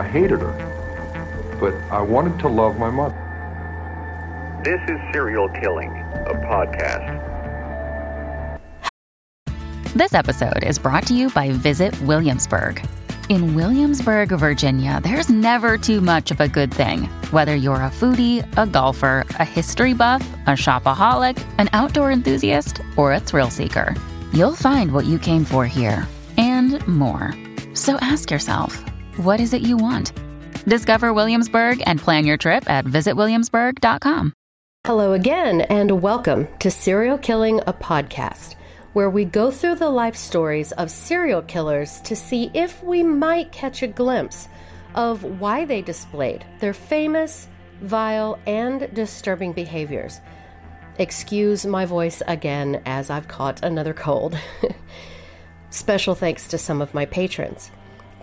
I hated her, but I wanted to love my mother. This is Serial Killing, a podcast. This episode is brought to you by Visit Williamsburg. In Williamsburg, Virginia, there's never too much of a good thing. Whether you're a foodie, a golfer, a history buff, a shopaholic, an outdoor enthusiast, or a thrill seeker, you'll find what you came for here and more. So ask yourself, what is it you want? Discover Williamsburg and plan your trip at visitwilliamsburg.com. Hello again, and welcome to Serial Killing, a podcast, where we go through the life stories of serial killers to see if we might catch a glimpse of why they displayed their famous, vile, and disturbing behaviors. Excuse my voice again as I've caught another cold. Special thanks to some of my patrons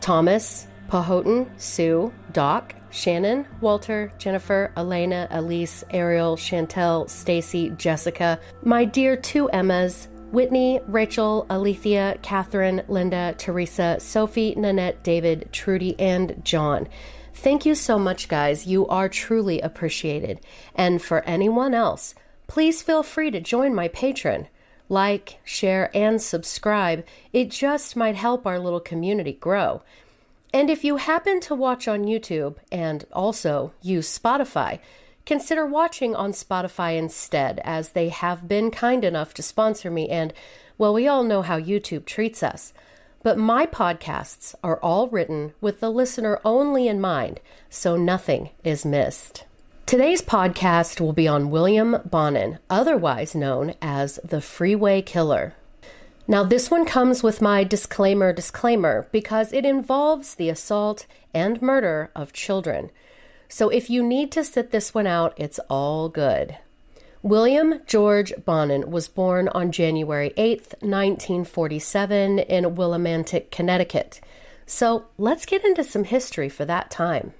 Thomas, Pahoton, Sue, Doc, Shannon, Walter, Jennifer, Elena, Elise, Ariel, Chantel, Stacy, Jessica, my dear two Emmas, Whitney, Rachel, Alethea, Catherine, Linda, Teresa, Sophie, Nanette, David, Trudy, and John. Thank you so much, guys. You are truly appreciated. And for anyone else, please feel free to join my Patreon. Like, share, and subscribe. It just might help our little community grow. And if you happen to watch on YouTube and also use Spotify, consider watching on Spotify instead, as they have been kind enough to sponsor me. And, well, we all know how YouTube treats us. But my podcasts are all written with the listener only in mind, so nothing is missed. Today's podcast will be on William Bonin, otherwise known as the Freeway Killer. Now, this one comes with my disclaimer disclaimer because it involves the assault and murder of children. So if you need to sit this one out, it's all good. William George Bonin was born on January 8, 1947, in Willimantic, Connecticut. So let's get into some history for that time.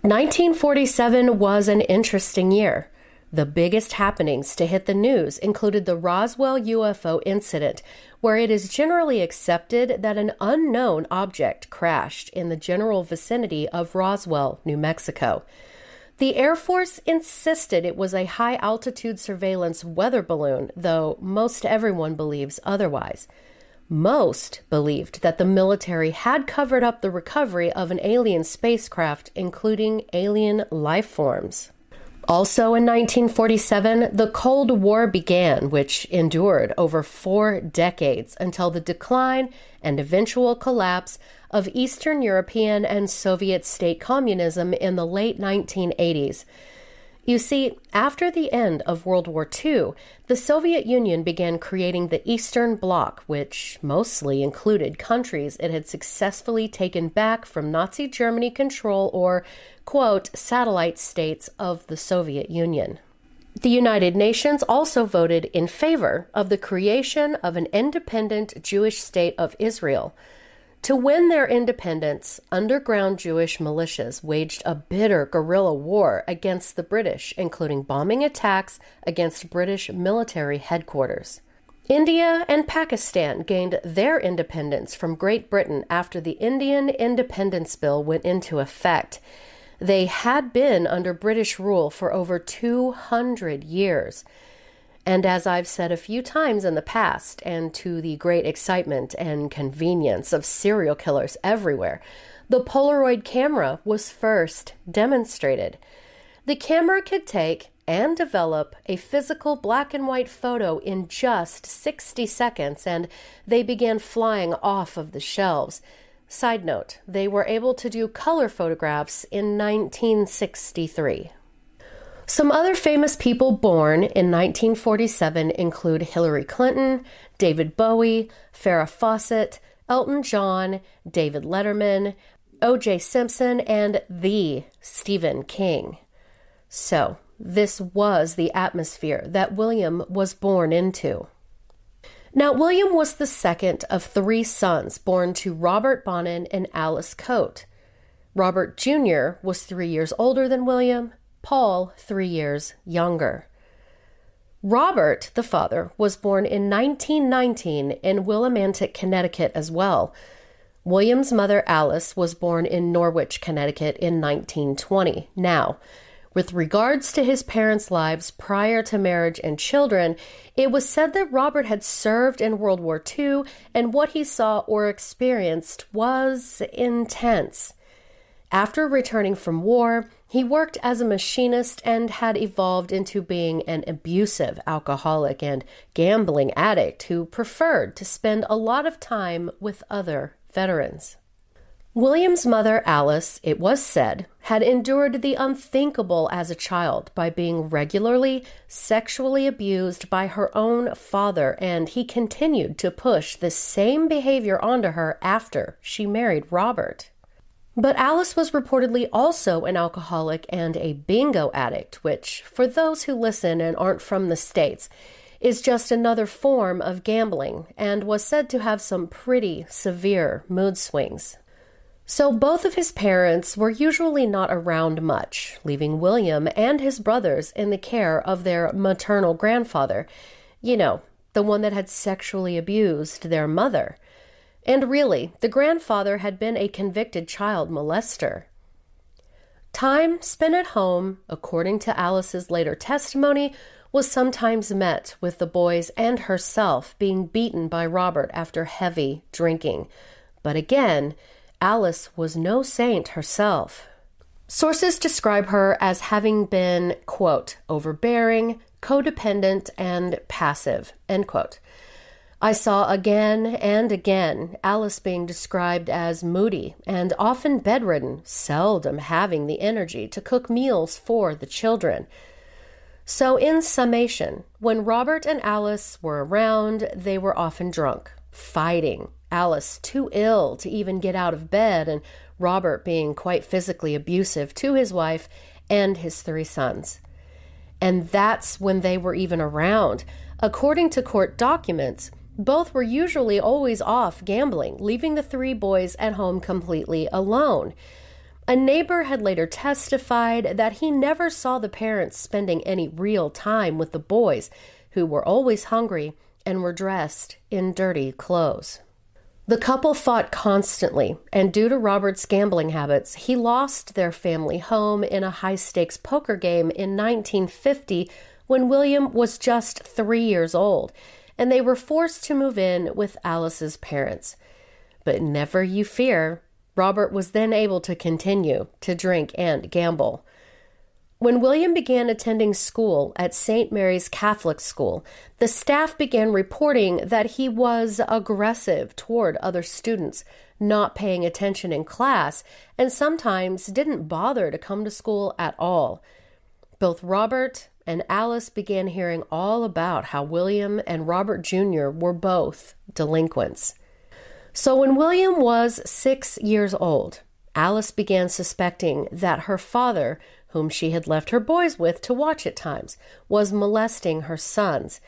1947 was an interesting year. The biggest happenings to hit the news included the Roswell UFO incident, where it is generally accepted that an unknown object crashed in the general vicinity of Roswell, New Mexico. The Air Force insisted it was a high altitude surveillance weather balloon, though most everyone believes otherwise. Most believed that the military had covered up the recovery of an alien spacecraft, including alien life forms. Also in 1947, the Cold War began, which endured over four decades until the decline and eventual collapse of Eastern European and Soviet state communism in the late 1980s. You see, after the end of World War II, the Soviet Union began creating the Eastern Bloc, which mostly included countries it had successfully taken back from Nazi Germany control or, quote, satellite states of the Soviet Union. The United Nations also voted in favor of the creation of an independent Jewish state of Israel. To win their independence, underground Jewish militias waged a bitter guerrilla war against the British, including bombing attacks against British military headquarters. India and Pakistan gained their independence from Great Britain after the Indian Independence Bill went into effect. They had been under British rule for over 200 years. And as I've said a few times in the past, and to the great excitement and convenience of serial killers everywhere, the Polaroid camera was first demonstrated. The camera could take and develop a physical black and white photo in just 60 seconds, and they began flying off of the shelves. Side note, they were able to do color photographs in 1963. Some other famous people born in 1947 include Hillary Clinton, David Bowie, Farrah Fawcett, Elton John, David Letterman, O.J. Simpson, and the Stephen King. So, this was the atmosphere that William was born into. Now, William was the second of three sons born to Robert Bonin and Alice Coate. Robert Jr. was three years older than William, Paul, three years younger. Robert, the father, was born in 1919 in Willimantic, Connecticut, as well. William's mother, Alice, was born in Norwich, Connecticut in 1920. Now, with regards to his parents' lives prior to marriage and children, it was said that Robert had served in World War II and what he saw or experienced was intense. After returning from war, he worked as a machinist and had evolved into being an abusive alcoholic and gambling addict who preferred to spend a lot of time with other veterans. William's mother, Alice, it was said, had endured the unthinkable as a child by being regularly sexually abused by her own father, and he continued to push the same behavior onto her after she married Robert. But Alice was reportedly also an alcoholic and a bingo addict, which, for those who listen and aren't from the States, is just another form of gambling and was said to have some pretty severe mood swings. So both of his parents were usually not around much, leaving William and his brothers in the care of their maternal grandfather, you know, the one that had sexually abused their mother. And really, the grandfather had been a convicted child molester. Time spent at home, according to Alice's later testimony, was sometimes met with the boys and herself being beaten by Robert after heavy drinking. But again, Alice was no saint herself. Sources describe her as having been, quote, overbearing, codependent, and passive, end quote. I saw again and again Alice being described as moody and often bedridden, seldom having the energy to cook meals for the children. So, in summation, when Robert and Alice were around, they were often drunk, fighting, Alice too ill to even get out of bed, and Robert being quite physically abusive to his wife and his three sons. And that's when they were even around. According to court documents, both were usually always off gambling, leaving the three boys at home completely alone. A neighbor had later testified that he never saw the parents spending any real time with the boys, who were always hungry and were dressed in dirty clothes. The couple fought constantly, and due to Robert's gambling habits, he lost their family home in a high stakes poker game in 1950 when William was just three years old and they were forced to move in with Alice's parents. But never you fear, Robert was then able to continue to drink and gamble. When William began attending school at St. Mary's Catholic School, the staff began reporting that he was aggressive toward other students, not paying attention in class, and sometimes didn't bother to come to school at all. Both Robert and Alice began hearing all about how William and Robert Jr. were both delinquents. So when William was six years old, Alice began suspecting that her father, whom she had left her boys with to watch at times, was molesting her sons.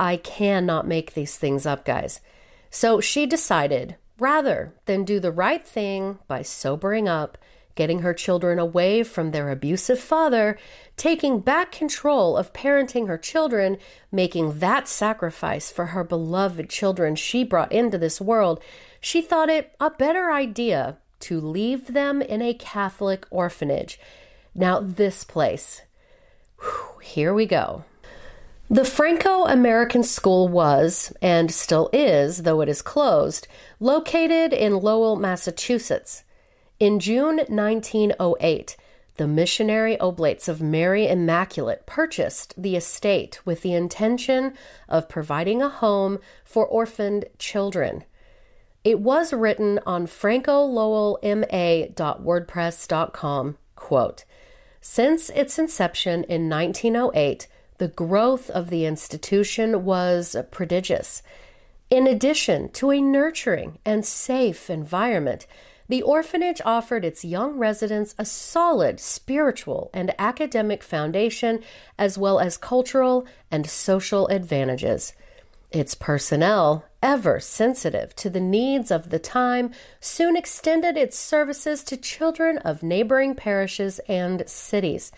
I cannot make these things up, guys. So she decided, rather than do the right thing by sobering up getting her children away from their abusive father, taking back control of parenting her children, making that sacrifice for her beloved children she brought into this world, she thought it a better idea to leave them in a Catholic orphanage. Now, this place, whew, here we go. The Franco American School was, and still is, though it is closed, located in Lowell, Massachusetts. In June 1908, the missionary oblates of Mary Immaculate purchased the estate with the intention of providing a home for orphaned children. It was written on francolowellma.wordpress.com, quote, Since its inception in 1908, the growth of the institution was prodigious. In addition to a nurturing and safe environment, the orphanage offered its young residents a solid spiritual and academic foundation, as well as cultural and social advantages. Its personnel, ever sensitive to the needs of the time, soon extended its services to children of neighboring parishes and cities.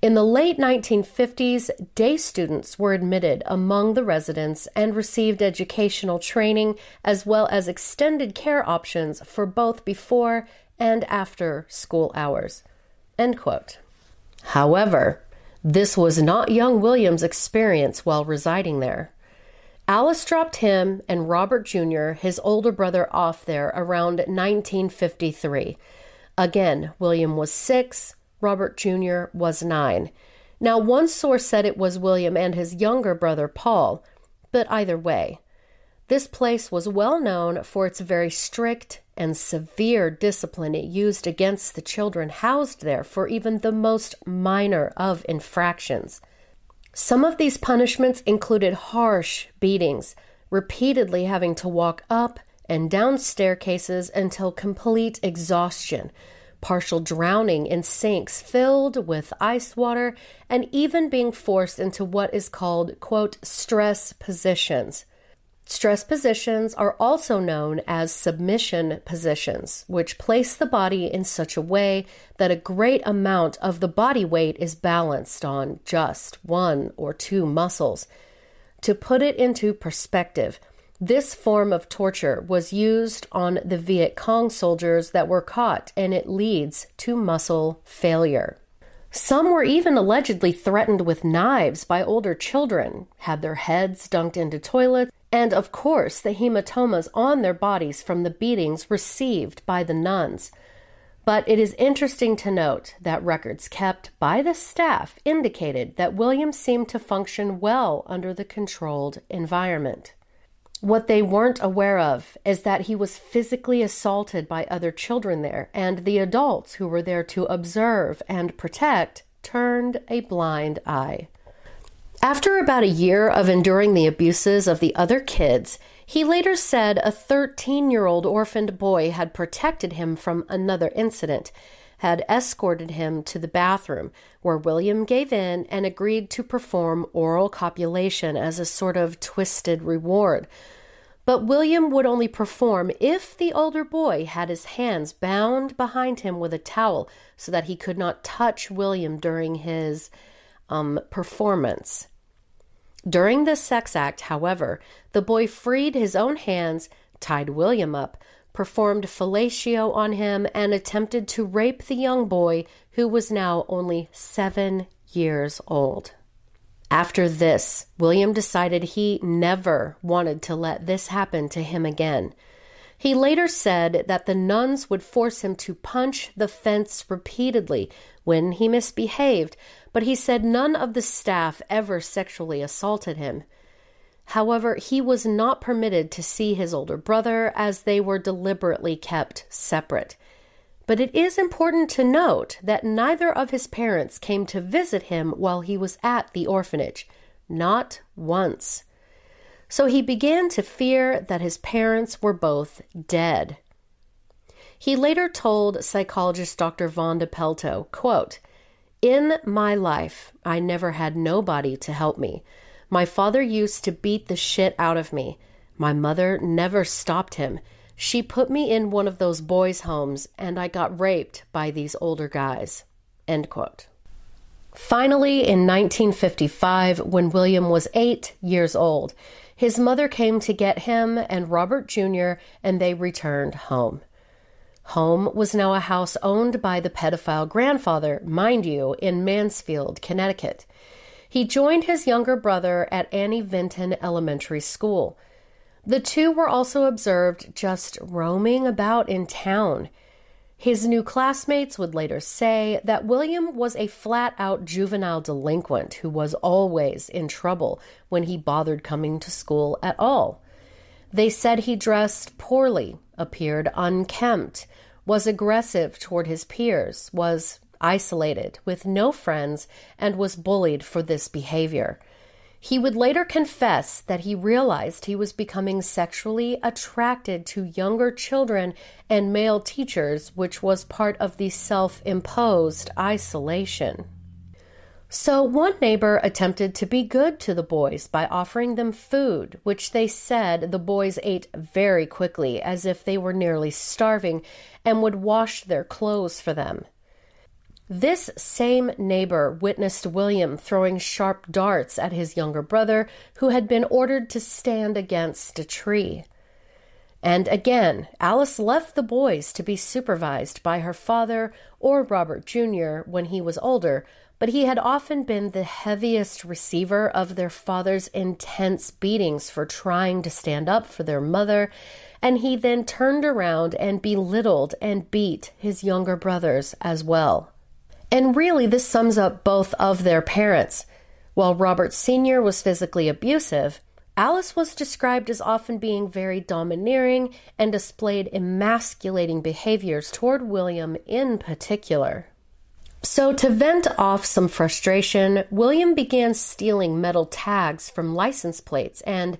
In the late 1950s, day students were admitted among the residents and received educational training as well as extended care options for both before and after school hours. End quote. However, this was not young William's experience while residing there. Alice dropped him and Robert Jr., his older brother, off there around 1953. Again, William was six, Robert Jr. was nine. Now, one source said it was William and his younger brother Paul, but either way, this place was well known for its very strict and severe discipline it used against the children housed there for even the most minor of infractions. Some of these punishments included harsh beatings, repeatedly having to walk up and down staircases until complete exhaustion partial drowning in sinks filled with ice water, and even being forced into what is called, quote, stress positions. Stress positions are also known as submission positions, which place the body in such a way that a great amount of the body weight is balanced on just one or two muscles. To put it into perspective, this form of torture was used on the Viet Cong soldiers that were caught, and it leads to muscle failure. Some were even allegedly threatened with knives by older children, had their heads dunked into toilets, and of course the hematomas on their bodies from the beatings received by the nuns. But it is interesting to note that records kept by the staff indicated that William seemed to function well under the controlled environment. What they weren't aware of is that he was physically assaulted by other children there, and the adults who were there to observe and protect turned a blind eye. After about a year of enduring the abuses of the other kids, he later said a 13 year old orphaned boy had protected him from another incident, had escorted him to the bathroom, where William gave in and agreed to perform oral copulation as a sort of twisted reward. But William would only perform if the older boy had his hands bound behind him with a towel so that he could not touch William during his um, performance. During this sex act, however, the boy freed his own hands, tied William up, performed fellatio on him, and attempted to rape the young boy, who was now only seven years old. After this, William decided he never wanted to let this happen to him again. He later said that the nuns would force him to punch the fence repeatedly when he misbehaved, but he said none of the staff ever sexually assaulted him. However, he was not permitted to see his older brother as they were deliberately kept separate. But it is important to note that neither of his parents came to visit him while he was at the orphanage, not once. So he began to fear that his parents were both dead. He later told psychologist Dr. Vonda Pelto, quote, In my life, I never had nobody to help me. My father used to beat the shit out of me. My mother never stopped him. She put me in one of those boys' homes, and I got raped by these older guys. End quote. Finally, in 1955, when William was eight years old, his mother came to get him and Robert Jr., and they returned home. Home was now a house owned by the pedophile grandfather, mind you, in Mansfield, Connecticut. He joined his younger brother at Annie Vinton Elementary School. The two were also observed just roaming about in town. His new classmates would later say that William was a flat out juvenile delinquent who was always in trouble when he bothered coming to school at all. They said he dressed poorly, appeared unkempt, was aggressive toward his peers, was isolated, with no friends, and was bullied for this behavior. He would later confess that he realized he was becoming sexually attracted to younger children and male teachers, which was part of the self imposed isolation. So, one neighbor attempted to be good to the boys by offering them food, which they said the boys ate very quickly, as if they were nearly starving, and would wash their clothes for them. This same neighbor witnessed William throwing sharp darts at his younger brother, who had been ordered to stand against a tree. And again, Alice left the boys to be supervised by her father or Robert Jr. when he was older, but he had often been the heaviest receiver of their father's intense beatings for trying to stand up for their mother, and he then turned around and belittled and beat his younger brothers as well. And really, this sums up both of their parents. While Robert Sr. was physically abusive, Alice was described as often being very domineering and displayed emasculating behaviors toward William in particular. So, to vent off some frustration, William began stealing metal tags from license plates, and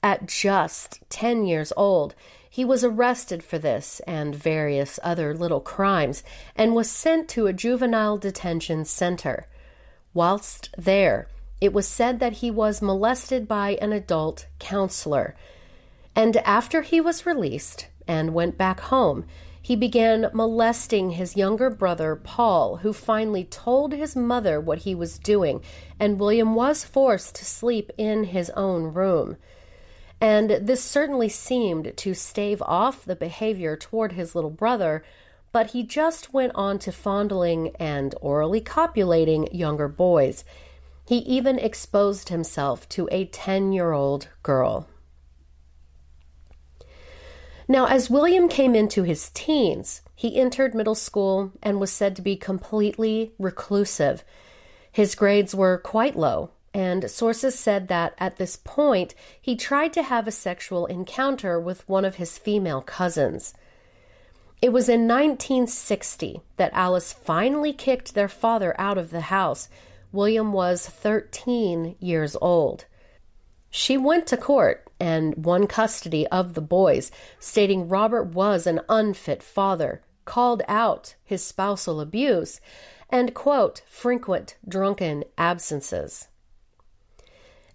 at just 10 years old, he was arrested for this and various other little crimes and was sent to a juvenile detention center. Whilst there, it was said that he was molested by an adult counselor. And after he was released and went back home, he began molesting his younger brother, Paul, who finally told his mother what he was doing, and William was forced to sleep in his own room. And this certainly seemed to stave off the behavior toward his little brother, but he just went on to fondling and orally copulating younger boys. He even exposed himself to a 10 year old girl. Now, as William came into his teens, he entered middle school and was said to be completely reclusive. His grades were quite low, and sources said that at this point he tried to have a sexual encounter with one of his female cousins. It was in 1960 that Alice finally kicked their father out of the house. William was 13 years old. She went to court and won custody of the boys, stating Robert was an unfit father, called out his spousal abuse, and, quote, frequent drunken absences.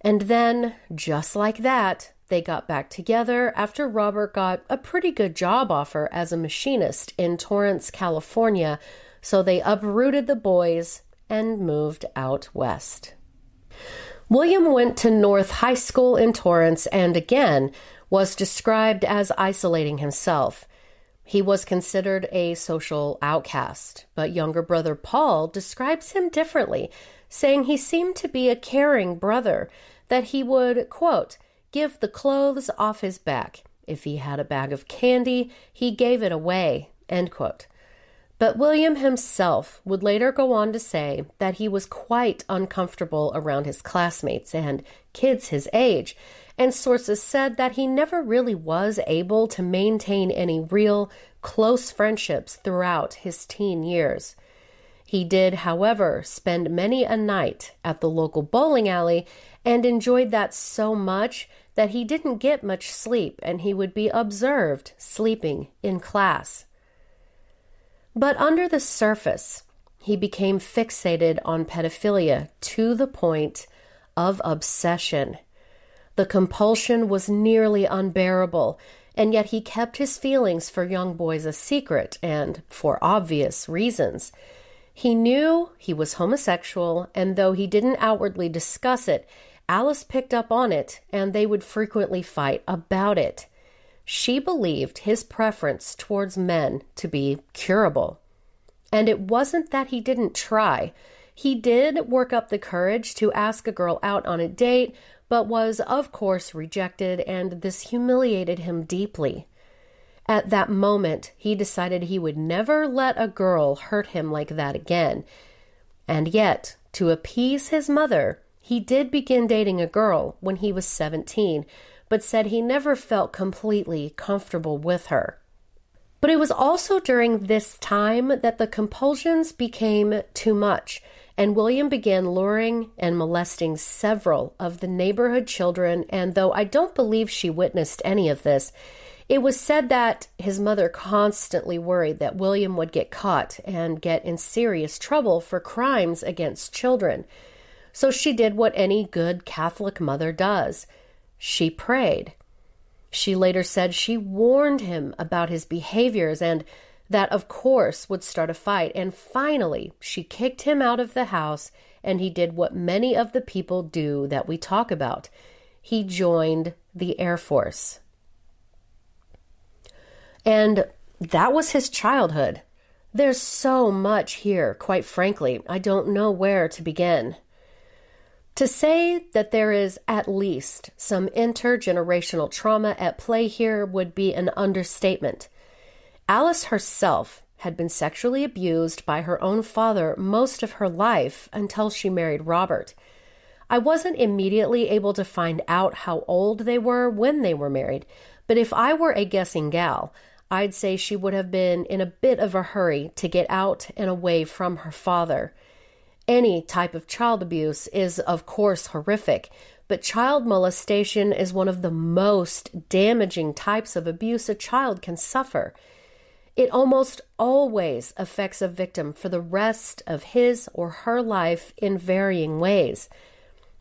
And then, just like that, they got back together after Robert got a pretty good job offer as a machinist in Torrance, California, so they uprooted the boys and moved out west. William went to North High School in Torrance and again was described as isolating himself. He was considered a social outcast, but younger brother Paul describes him differently, saying he seemed to be a caring brother that he would, quote, give the clothes off his back. If he had a bag of candy, he gave it away, end quote. But William himself would later go on to say that he was quite uncomfortable around his classmates and kids his age, and sources said that he never really was able to maintain any real close friendships throughout his teen years. He did, however, spend many a night at the local bowling alley and enjoyed that so much that he didn't get much sleep and he would be observed sleeping in class. But under the surface, he became fixated on pedophilia to the point of obsession. The compulsion was nearly unbearable, and yet he kept his feelings for young boys a secret, and for obvious reasons. He knew he was homosexual, and though he didn't outwardly discuss it, Alice picked up on it, and they would frequently fight about it. She believed his preference towards men to be curable. And it wasn't that he didn't try. He did work up the courage to ask a girl out on a date, but was, of course, rejected, and this humiliated him deeply. At that moment, he decided he would never let a girl hurt him like that again. And yet, to appease his mother, he did begin dating a girl when he was 17, but said he never felt completely comfortable with her. But it was also during this time that the compulsions became too much, and William began luring and molesting several of the neighborhood children. And though I don't believe she witnessed any of this, it was said that his mother constantly worried that William would get caught and get in serious trouble for crimes against children. So she did what any good Catholic mother does she prayed. She later said she warned him about his behaviors and that, of course, would start a fight. And finally, she kicked him out of the house, and he did what many of the people do that we talk about he joined the Air Force. And that was his childhood. There's so much here, quite frankly, I don't know where to begin. To say that there is at least some intergenerational trauma at play here would be an understatement. Alice herself had been sexually abused by her own father most of her life until she married Robert. I wasn't immediately able to find out how old they were when they were married, but if I were a guessing gal, I'd say she would have been in a bit of a hurry to get out and away from her father. Any type of child abuse is, of course, horrific, but child molestation is one of the most damaging types of abuse a child can suffer. It almost always affects a victim for the rest of his or her life in varying ways.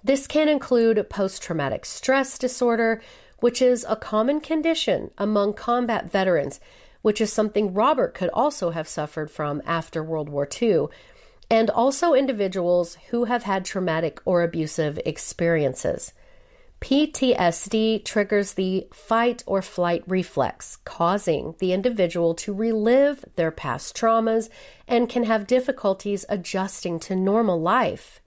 This can include post traumatic stress disorder, which is a common condition among combat veterans, which is something Robert could also have suffered from after World War II, and also individuals who have had traumatic or abusive experiences. PTSD triggers the fight or flight reflex, causing the individual to relive their past traumas and can have difficulties adjusting to normal life.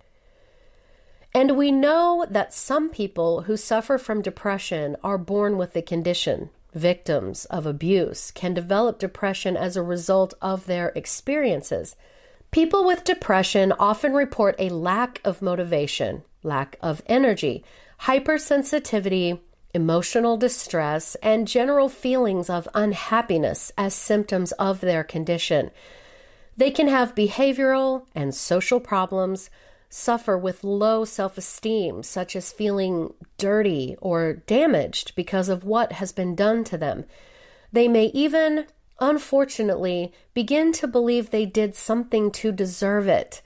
And we know that some people who suffer from depression are born with the condition. Victims of abuse can develop depression as a result of their experiences. People with depression often report a lack of motivation, lack of energy, hypersensitivity, emotional distress, and general feelings of unhappiness as symptoms of their condition. They can have behavioral and social problems, suffer with low self esteem, such as feeling dirty or damaged because of what has been done to them. They may even, unfortunately, begin to believe they did something to deserve it.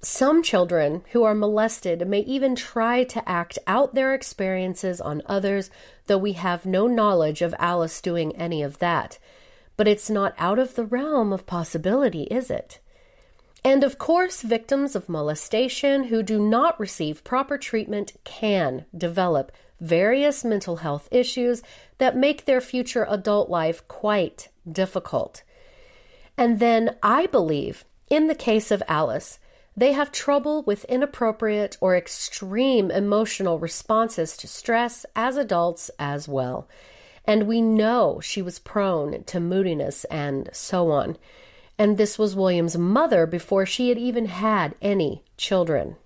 Some children who are molested may even try to act out their experiences on others, though we have no knowledge of Alice doing any of that. But it's not out of the realm of possibility, is it? And of course, victims of molestation who do not receive proper treatment can develop various mental health issues that make their future adult life quite difficult. And then I believe, in the case of Alice, they have trouble with inappropriate or extreme emotional responses to stress as adults as well. And we know she was prone to moodiness and so on and this was William's mother before she had even had any children.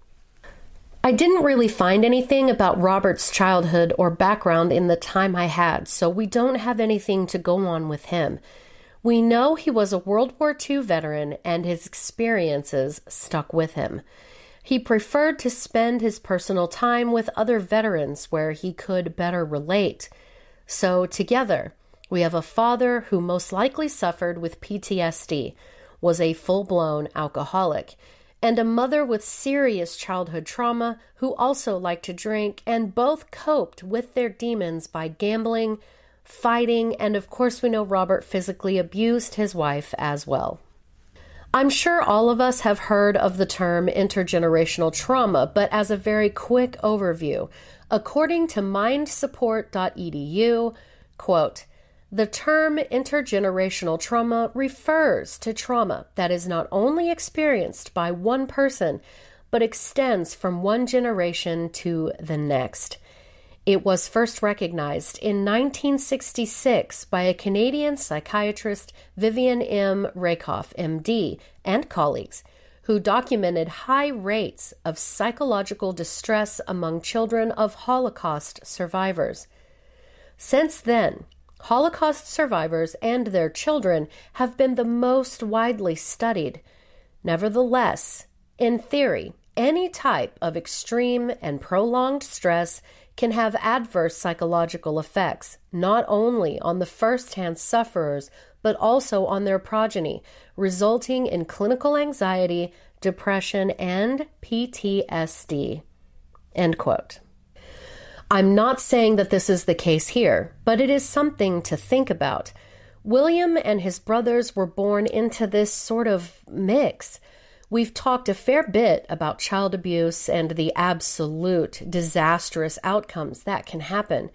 I didn't really find anything about Robert's childhood or background in the time I had, so we don't have anything to go on with him. We know he was a World War II veteran and his experiences stuck with him. He preferred to spend his personal time with other veterans where he could better relate. So, together, we have a father who most likely suffered with PTSD, was a full blown alcoholic, and a mother with serious childhood trauma who also liked to drink, and both coped with their demons by gambling, fighting, and of course, we know Robert physically abused his wife as well. I'm sure all of us have heard of the term intergenerational trauma, but as a very quick overview, according to mindsupport.edu, quote, the term intergenerational trauma refers to trauma that is not only experienced by one person, but extends from one generation to the next. It was first recognized in 1966 by a Canadian psychiatrist, Vivian M. Rakoff, MD, and colleagues, who documented high rates of psychological distress among children of Holocaust survivors. Since then, Holocaust survivors and their children have been the most widely studied. Nevertheless, In theory, any type of extreme and prolonged stress can have adverse psychological effects, not only on the first hand sufferers, but also on their progeny, resulting in clinical anxiety, depression, and PTSD. End quote. I'm not saying that this is the case here, but it is something to think about. William and his brothers were born into this sort of mix. We've talked a fair bit about child abuse and the absolute disastrous outcomes that can happen,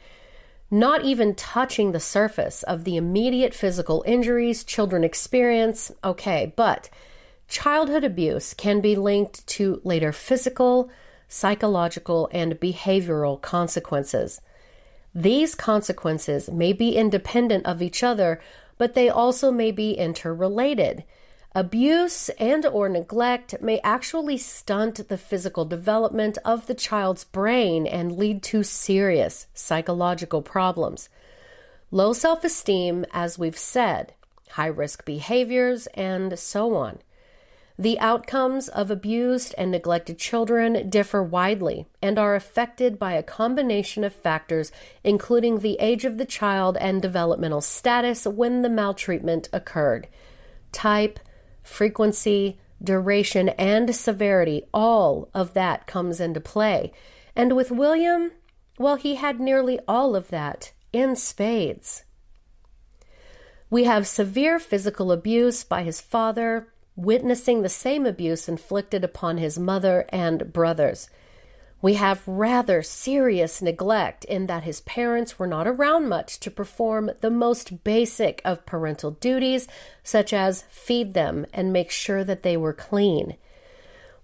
not even touching the surface of the immediate physical injuries children experience. Okay, but childhood abuse can be linked to later physical, psychological, and behavioral consequences. These consequences may be independent of each other, but they also may be interrelated. Abuse and or neglect may actually stunt the physical development of the child's brain and lead to serious psychological problems. Low self-esteem, as we've said, high-risk behaviors, and so on. The outcomes of abused and neglected children differ widely and are affected by a combination of factors, including the age of the child and developmental status when the maltreatment occurred, type, frequency, duration, and severity, all of that comes into play. And with William, well, he had nearly all of that in spades. We have severe physical abuse by his father, witnessing the same abuse inflicted upon his mother and brothers. We have rather serious neglect in that his parents were not around much to perform the most basic of parental duties, such as feed them and make sure that they were clean.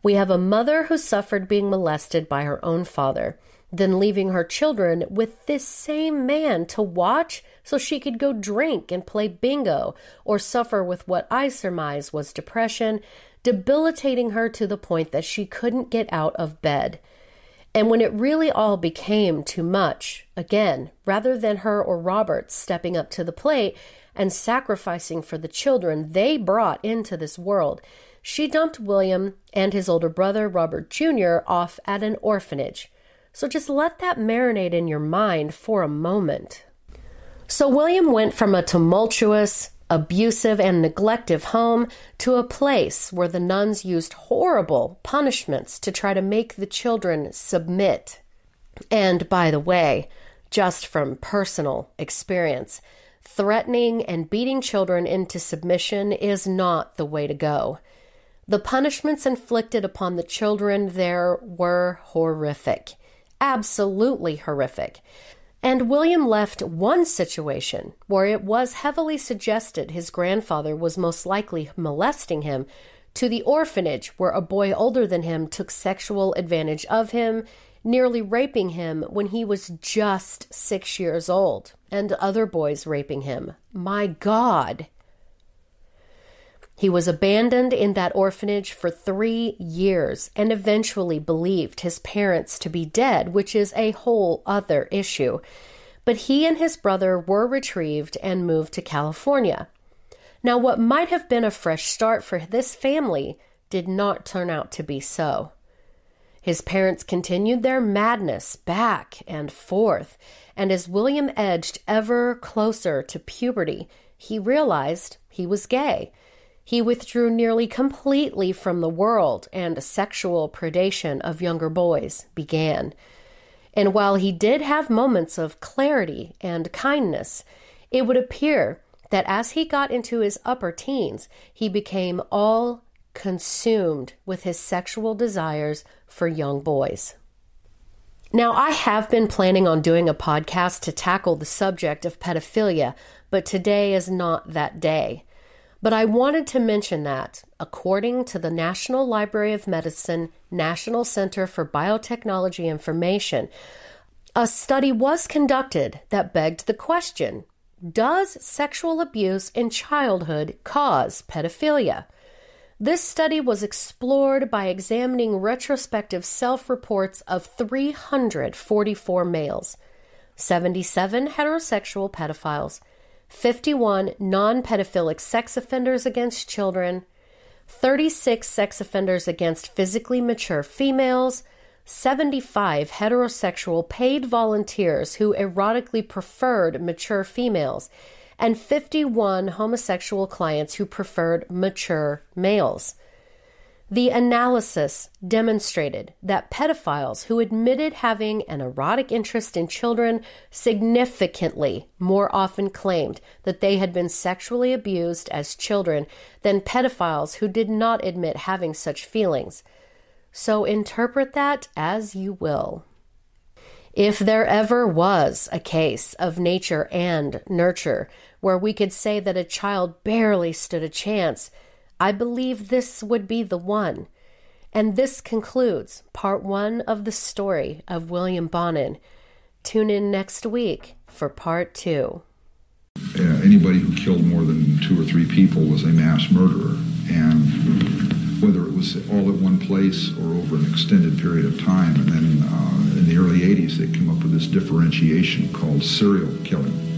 We have a mother who suffered being molested by her own father, then leaving her children with this same man to watch so she could go drink and play bingo or suffer with what I surmise was depression, debilitating her to the point that she couldn't get out of bed. And when it really all became too much, again, rather than her or Robert stepping up to the plate and sacrificing for the children they brought into this world, she dumped William and his older brother, Robert Jr., off at an orphanage. So just let that marinate in your mind for a moment. So William went from a tumultuous, abusive, and neglective home to a place where the nuns used horrible punishments to try to make the children submit. And by the way, just from personal experience, threatening and beating children into submission is not the way to go. The punishments inflicted upon the children there were horrific, absolutely horrific. And William left one situation where it was heavily suggested his grandfather was most likely molesting him to the orphanage where a boy older than him took sexual advantage of him, nearly raping him when he was just six years old, and other boys raping him. My God. He was abandoned in that orphanage for three years and eventually believed his parents to be dead, which is a whole other issue. But he and his brother were retrieved and moved to California. Now, what might have been a fresh start for this family did not turn out to be so. His parents continued their madness back and forth, and as William edged ever closer to puberty, he realized he was gay he withdrew nearly completely from the world, and sexual predation of younger boys began. And while he did have moments of clarity and kindness, it would appear that as he got into his upper teens, he became all consumed with his sexual desires for young boys. Now, I have been planning on doing a podcast to tackle the subject of pedophilia, but today is not that day. But I wanted to mention that, according to the National Library of Medicine National Center for Biotechnology Information, a study was conducted that begged the question Does sexual abuse in childhood cause pedophilia? This study was explored by examining retrospective self reports of 344 males, 77 heterosexual pedophiles, 51 non pedophilic sex offenders against children, 36 sex offenders against physically mature females, 75 heterosexual paid volunteers who erotically preferred mature females, and 51 homosexual clients who preferred mature males. The analysis demonstrated that pedophiles who admitted having an erotic interest in children significantly more often claimed that they had been sexually abused as children than pedophiles who did not admit having such feelings. So interpret that as you will. If there ever was a case of nature and nurture where we could say that a child barely stood a chance, I believe this would be the one. And this concludes part one of the story of William Bonin. Tune in next week for part two. Uh, anybody who killed more than two or three people was a mass murderer. And whether it was all at one place or over an extended period of time. And then uh, in the early 80s, they came up with this differentiation called serial killing